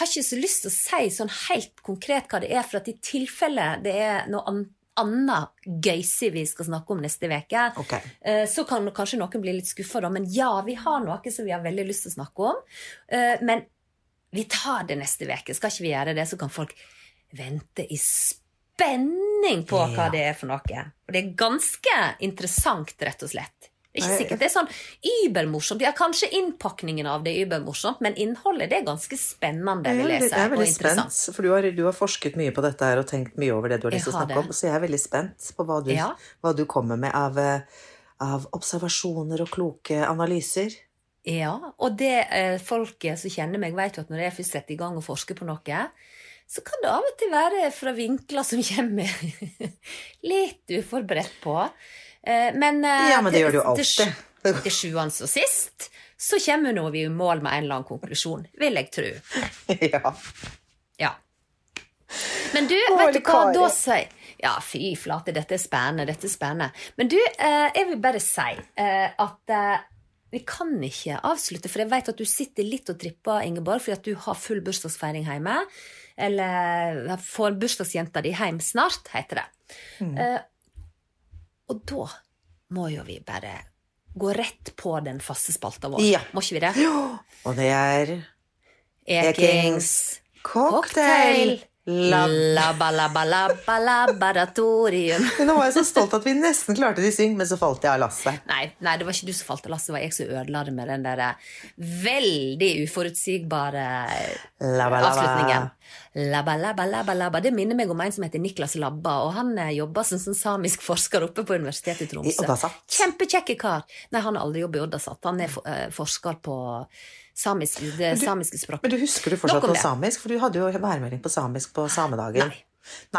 Har ikke så lyst til å si sånn helt konkret hva det er, for at i tilfelle det er noe annet annet gøysig vi skal snakke om neste uke, Ok. eh, så kan kanskje noen bli litt skuffa, da. Men ja, vi har noe som vi har veldig lyst til å snakke om. Eh, Men vi tar det neste uke. Skal ikke vi gjøre det, så kan folk vente i spenning på hva det er for noe. Og det er ganske interessant, rett og slett. Ikke Nei, sikkert det er sånn übermorsomt. Ja, kanskje innpakningen av det er übermorsomt, men innholdet det er ganske spennende, vil jeg si, jeg er veldig spent, for du har, du har forsket mye på dette her og tenkt mye over det du har lyst til å snakke det. om, så jeg er veldig spent på hva du, Ja. hva du kommer med av, eh, av observasjoner og kloke analyser. Ja, og det eh, folket som kjenner meg, vet jo at når jeg først setter i gang og forsker på noe, så kan det av og til være fra vinkler som <laughs> kommer litt uforberedt på. Eh, men eh, Ja, men det til- gjør det jo alltid. Til sjuende og sist så kommer nå vi i mål med en eller annen konklusjon, vil jeg tro. <laughs> ja. Ja. Men du, Å, vet du hva, da sier Ja, fy flate, dette er spennende, dette er spennende. Men du, eh, jeg vil bare si eh, at eh, vi kan ikke avslutte, for jeg vet at du sitter litt og tripper, Ingeborg, fordi at du har full bursdagsfeiring hjemme. Eller får bursdagsjenta di hjem snart, heter det. Mm. Og da må jo vi bare gå rett på den faste spalta vår. Ja. Må ikke vi det? Og det er Ekings cocktail lab. Labba, labba, labba, laboratorium. <laughs> Nå var jeg så stolt at vi nesten klarte det i syng, men så falt jeg av lasset. Nei, nei, det var ikke du som falt av lasset, det var jeg som ødela det med den der veldig uforutsigbare labba. avslutningen. Labba, labba, labba, labba. Det minner meg om en som heter Niklas Labba, og han eh, jobber som sånn samisk forsker oppe på Universitetet i Tromsø. Oddasat. Kjempekjekke kar. Nei, han har aldri jobbet i Oddasat. Han er eh, forsker på samisk, det samiske språket. Men du husker du fortsatt noe på samisk? For du hadde jo værmelding på samisk på samedagen. Nei.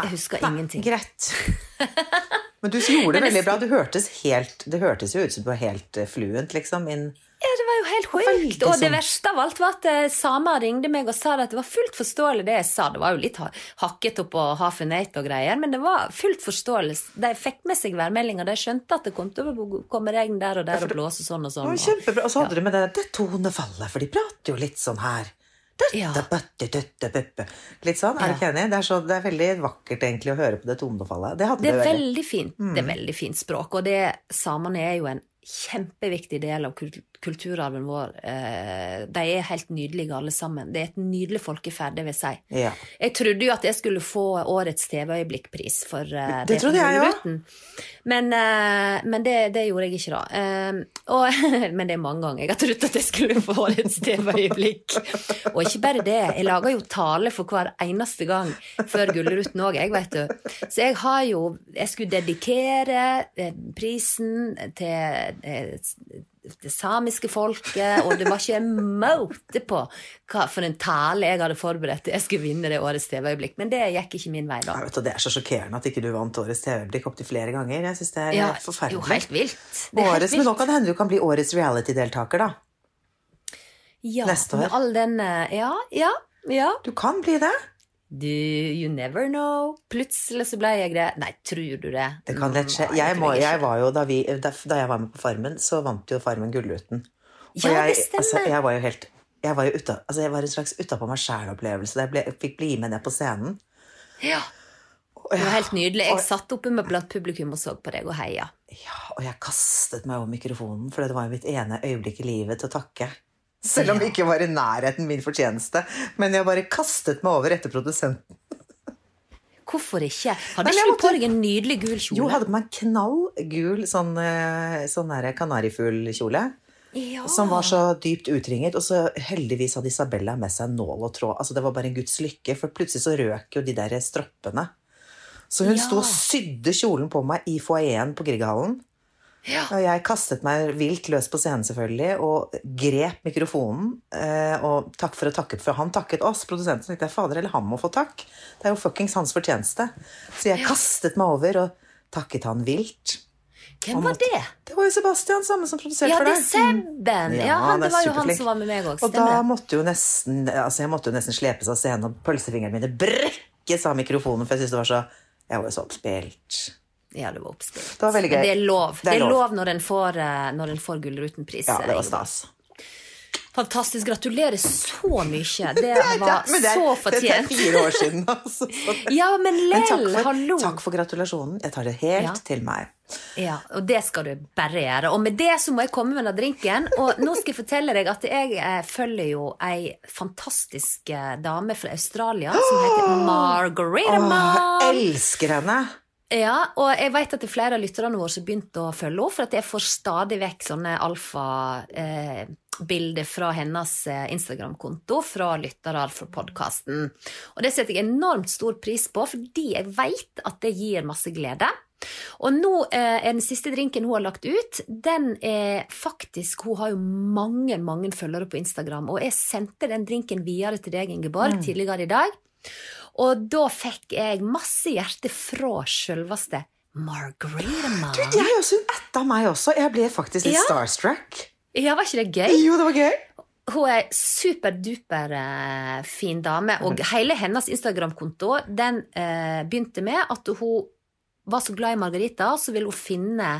Jeg husker ingenting. Greit. <laughs> Men du gjorde det veldig bra. Du hørtes helt, det hørtes jo ut som du var helt eh, fluent, liksom. In, Ja, det var jo helt sjukt. Og det sånn- verste av alt var at eh, samer ringte meg og sa at det var fullt forståelig det jeg sa. Det var jo litt hakket opp og half a nate og greier, men det var fullt forståelig. De fikk med seg værmeldinga. De skjønte at det kom til å komme regn der og der og blåse sånn og sånn. og- kjempebra. Og så hadde du med det, det tonefallet, for de prater jo litt sånn her. Ja. Litt sånn, er du ikke enig? Det er, så, det er veldig vakkert egentlig å høre på det tonefallet. Det Det er veldig. veldig fint. Det er veldig fint språk, og det, samene er jo en kjempeviktig del av kulturarven vår. Eh, De er helt nydelige alle sammen. Det er et nydelig folkeferd, det vil si. Ja. Jeg trodde jo at jeg skulle få årets TV-øyeblikkpris for eh, Det trodde jeg òg. Men, eh, men det, det gjorde jeg ikke, da. Eh, og, <laughs> men det er mange ganger jeg har trodd at jeg skulle få årets TV-øyeblikk. Og ikke bare det, jeg lager jo tale for hver eneste gang før Gullruten òg, jeg, vet du. Så jeg har jo Jeg skulle dedikere prisen til det samiske folket, og det var ikke en måte på hva for en tale jeg hadde forberedt til jeg skulle vinne det årets TV-øyeblikk. Men det gikk ikke min vei, da. Vet, det er så sjokkerende at ikke du vant Årets TV-øyeblikk opptil flere ganger. Jeg synes det er Ja, forferdelig. jo, helt vilt. Er helt Årets, men nå kan det hende du kan bli årets reality-deltaker, da. Ja, neste år. Med all den eh, Ja, ja, ja. Du kan bli det. Du, you never know. Plutselig så ble jeg det. Nei, tror du det? Det kan lett skje. Jeg, må, jeg var jo, da, vi, da, jeg var med på Farmen, så vant jo Farmen Gullruten. Og Ja, det stemmer. Altså, jeg var jo helt jeg var jo uta, altså jeg var en slags utapå meg sjæl-opplevelse. Jeg, ble- jeg fikk bli med ned på scenen. Ja. Det var helt nydelig. Jeg satt oppe med blant publikum og så på deg og heia. ja, og jeg kastet meg over mikrofonen, for det var jo mitt ene øyeblikk i livet til å takke. Selv om det ikke var i nærheten min fortjeneste. Men jeg bare kastet meg over etter produsenten. Hvorfor ikke? Hadde Nei, men ikke du på deg en nydelig gul kjole? Jo, jeg hadde på meg en knallgul sånn, eh, sånn kanarifuglkjole. ja. Som var så dypt utringet. Og så heldigvis hadde Isabella med seg nål og tråd. Altså Det var bare en guds lykke, for plutselig så røk jo de der stroppene. Så hun Ja. sto og sydde kjolen på meg i foajeen på Grieghallen. Ja. Og jeg kastet meg vilt løs på scenen, selvfølgelig, og grep mikrofonen. Eh, og takk for å takke, for han takket oss, produsenten. Tenkte jeg, fader, eller han må få takk. Det er jo fuckings hans fortjeneste. Så jeg kastet meg over og takket han vilt. Hvem var det? Det var jo Sebastian, samme som produserte Ja, for det deg. er Sebben! Ja, Ja, han, er det var jo han som var med meg òg. Og da måtte jo nesten Altså jeg måtte jo nesten slepes av scenen, og pølsefingrene mine brekkes av mikrofonen, for jeg syntes det var så Jeg var jo så oppspilt. Ja, det var oppspilt. Det var veldig Men gøy. det er lov. Det er Det er lov. når en får, eh, når en får Gullruten-pris. Ja, det var stas. Fantastisk. Gratulerer så mye. <laughs> Det var men det så så Det er fortjent. fire år siden, <laughs> altså. Ja, men Men lell, hallo. takk for gratulasjonen. Jeg tar det helt Ja. til meg. Ja, og det skal du bare gjøre. Og med det så må jeg komme med denne drinken. Og nå skal jeg fortelle deg at jeg eh, følger jo ei fantastisk eh, dame fra Australia som heter <gasps> Margarita Mar. Elsker henne! Ja, og jeg vet at det er flere av lytterne våre som har begynt å følge henne, for at jeg får stadig vekk sånne alfa-bilder fra hennes eh, Instagram-konto fra lyttere fra podkasten. Og det setter jeg enormt stor pris på, fordi jeg vet at det gir masse glede. Og nå eh, er den siste drinken hun har lagt ut, den er faktisk Hun har jo mange, mange følgere på Instagram, og jeg sendte den drinken videre til deg, Ingeborg, tidligere i dag. Og da fikk jeg masse hjerte fra sjølveste Margarita Man. Jeg også, Hun etta meg også. Jeg ble faktisk litt Ja. starstruck. Ja, var ikke det gøy? Jo, det var gøy. Hun er superduper eh, fin dame, og hele hennes Instagram-konto den eh, begynte med at hun var så glad i margarita, så ville hun finne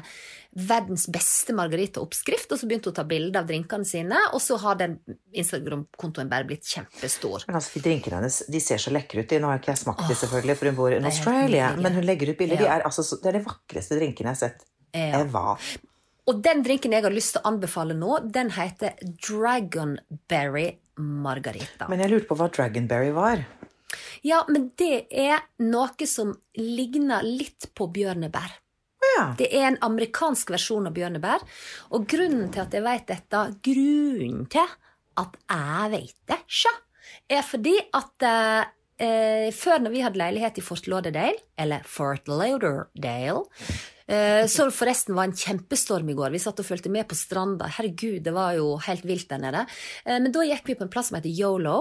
verdens beste margaritaoppskrift, og så begynte hun å ta bilder av drinkene sine, og så har den Instagram-kontoen bare blitt kjempestor. Men altså, de drinkene hennes de ser så lekre ut. De- Nå har ikke jeg smakt de, selvfølgelig, for hun bor i Australia. Men hun legger ut bilder. De er, altså, det er de vakreste drinkene jeg har sett. Ja. Eva. Og den drinken jeg har lyst til å anbefale nå, den heter Dragonberry Margarita. Men jeg lurte på hva Dragonberry var. Ja, men det er noe som ligner litt på bjørnebær. Ja. Det er en amerikansk versjon av bjørnebær. Og grunnen til at jeg vet dette, grunnen til at jeg vet det, sjå, er fordi at eh, eh, før når vi hadde leilighet i Fort Lauderdale, eller Fort Lauderdale, eh, så forresten var en kjempestorm i går. Vi satt og fulgte med på stranda. Herregud, det var jo helt vilt der nede. Eh, men da gikk vi på en plass som heter Yolo.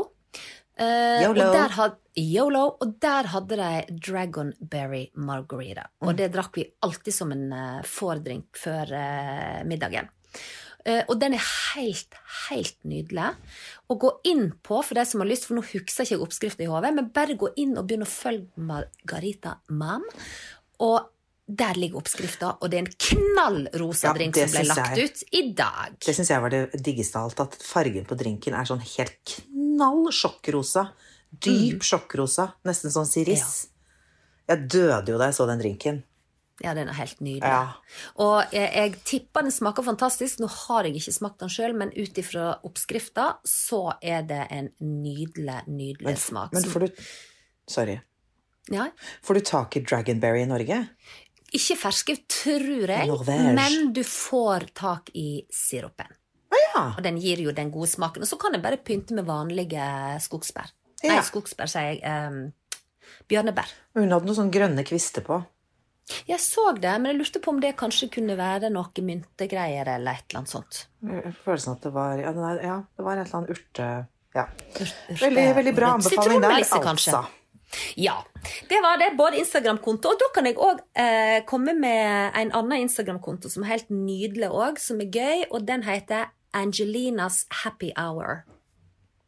Eh, Yolo. Og der had, YOLO, og der hadde de Dragonberry Margarita. Og Mm. det drakk vi alltid som en uh, fordrink før uh, middagen. Uh, og den er helt, helt nydelig. Og gå inn på, for de som har lyst, for nå husker jeg ikke oppskriften i hodet, men bare gå inn og begynne å følge Margarita Mam. Og der ligger oppskrifta, og det er en knall rosa Ja, drink som ble lagt jeg. ut i dag. Det syns jeg var det diggeste av alt. At fargen på drinken er sånn helt knall sjokkrosa. Dyp sjokkrosa. Nesten sånn siris. Jeg døde jo da jeg så den drinken. Ja, den er helt nydelig. Ja. Og jeg, jeg tipper den smaker fantastisk. Nå har jeg ikke smakt den sjøl, men ut ifra oppskrifta så er det en nydelig, nydelig Men, smak. men får du Sorry. ja, Får du tak i Dragonberry i Norge? Ikke ferske, tror jeg, Norvège. men du får tak i sirupen. Ja. Og den gir jo den gode smaken. Og så kan en bare pynte med vanlige skogsbær. Ja. Nei, skogsbær, sier jeg. Um, bjørnebær. Hun hadde noen sånne grønne kvister på. Jeg så det, men jeg lurte på om det kanskje kunne være noe myntegreier eller et eller annet sånt. Følelsen at det var Ja, ja det var et eller annet urte... Ja. Veldig, veldig bra anbefaling der, altså. kanskje. Ja. Det var det. Både Instagram-konto, og da kan jeg òg eh, komme med en annen Instagram-konto som er helt nydelig òg, som er gøy, og den heter Angelinas Happy Hour.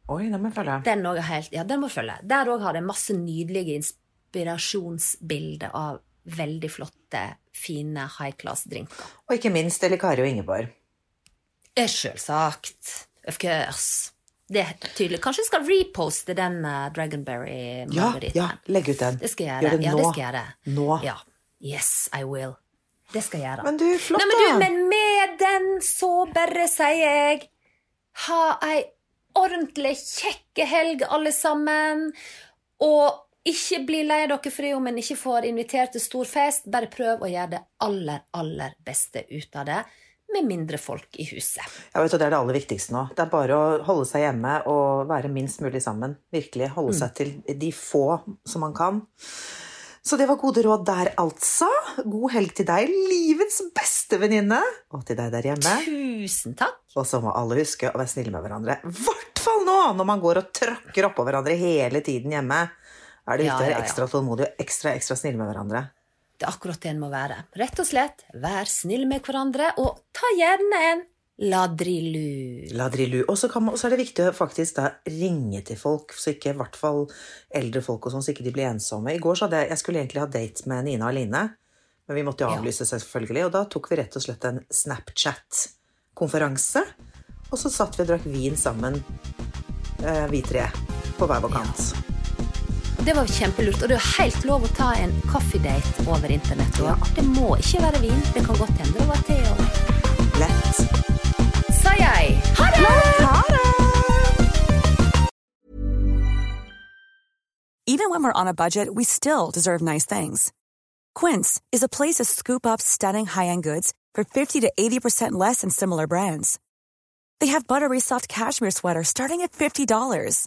Oi, den må jeg følge. Den, helt, ja, den må følge. Der òg har det masse nydelige inspirasjonsbilder av veldig flotte, fine high class-drinker. Og ikke minst Elle Kari og Ingeborg. Eh, Selvsagt. Of course. Det er tydelig. Kanskje jeg skal reposte den uh, Ja, Dragonberry-margariten. ja, legg ut den. Det skal jeg Gjør det det Ja, nå. det skal jeg gjøre. Nå. Ja. Yes, I will. Det skal jeg gjøre. Men du, flott, Nei, men, du, men med den så bare sier jeg ha ei ordentlig kjekke helg, alle sammen. Og ikke bli lei dere for det om en ikke får invitert til stor fest. Bare prøv å gjøre det aller, aller beste ut av det. Med mindre folk i huset. Ja, vet du, Det er det aller viktigste nå. Det er bare å holde seg hjemme og være minst mulig sammen. Virkelig holde Mm. seg til de få som man kan. Så det var gode råd der, altså. God helg til deg, livets beste venninne. Og til deg der hjemme. Tusen takk. Og så må alle huske å være snille med hverandre. I hvert fall nå, når man går og tråkker oppå hverandre hele tiden hjemme. Er det viktig å ja, være ja. ekstra tålmodig og ekstra, ekstra snill med hverandre. Det er akkurat det en må være. Rett og slett, vær snill med hverandre, og ta gjerne en ladrilu. Ladrilu. Og så er det viktig å faktisk da ringe til folk, så ikke i hvert fall eldre folk og sånn, så ikke de blir ensomme. I går så hadde jeg, jeg skulle egentlig ha date med Nina og Line, men vi måtte jo Ja. avlyse selvfølgelig, og da tok vi rett og slett en Snapchat-konferanse, og så satt vi og drakk vin sammen, eh, vi tre, på hver vår kant. Det var kjempelurt, og det er helt lov å ta en kaffedate over internett òg. Det må ikke være vin, det kan godt hende det var te òg. Lett. Sa jeg. Ha det! Even when we're on a budget, we still deserve nice things. Quince is a place to scoop up stunning high-end goods for 50 to 80% less than similar brands. They have buttery soft cashmere sweaters starting at $50,